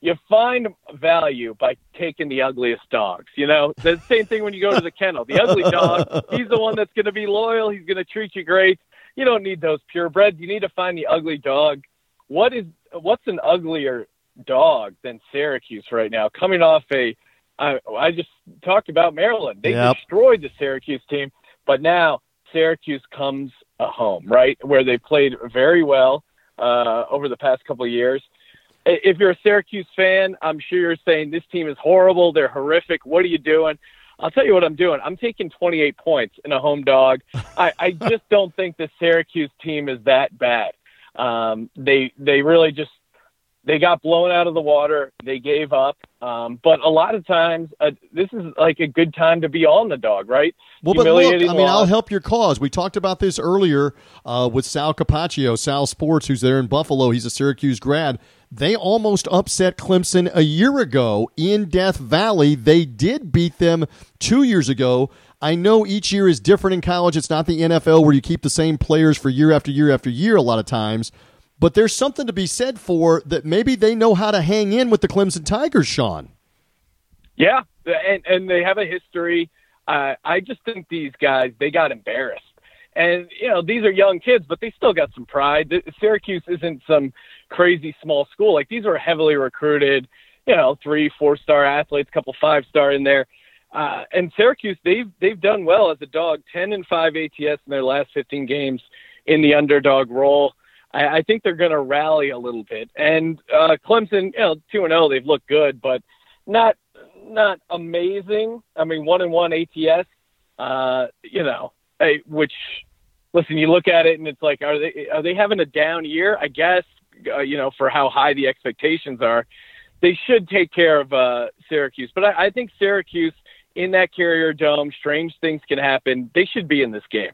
you find value by taking the ugliest dogs. You know, the same thing when you go to the kennel. The ugly dog, he's the one that's going to be loyal. He's going to treat you great. You don't need those purebreds. You need to find the ugly dog. What is what's an uglier dog than Syracuse right now? Coming off a, I, I just talked about Maryland. They Yep. destroyed the Syracuse team, but now Syracuse comes a home, right, where they played very well uh, over the past couple of years. If you're a Syracuse fan, I'm sure you're saying this team is horrible. They're horrific. What are you doing? I'll tell you what I'm doing. I'm taking 28 points in a home dog. I, I just don't think the Syracuse team is that bad. Um, they they really just they got blown out of the water. They gave up. Um, but a lot of times, uh, this is like a good time to be on the dog, right? Well, but look, I mean, I'll help your cause. We talked about this earlier uh, with Sal Capaccio, Sal Sports, who's there in Buffalo. He's a Syracuse grad. They almost upset Clemson a year ago in Death Valley. They did beat them two years ago. I know each year is different in college. It's not the NFL where you keep the same players for year after year after year a lot of times. But there's something to be said for that maybe they know how to hang in with the Clemson Tigers, Sean. Yeah, and and they have a history. Uh, I just think these guys they got embarrassed, and you know these are young kids, but they still got some pride. Syracuse isn't some crazy small school. Like these were heavily recruited, you know, three, four star athletes, a couple five star in there. Uh, and Syracuse, they've they've done well as a dog, ten and five ATS in their last fifteen games in the underdog role. I, I think they're going to rally a little bit. And uh, Clemson, you know, two and zero, they've looked good, but not not amazing. I mean, one and one ATS. Uh, you know, which listen, you look at it and it's like, are they are they having a down year? I guess uh, you know for how high the expectations are. They should take care of uh, Syracuse, but I, I think Syracuse in that Carrier Dome, strange things can happen. They should be in this game.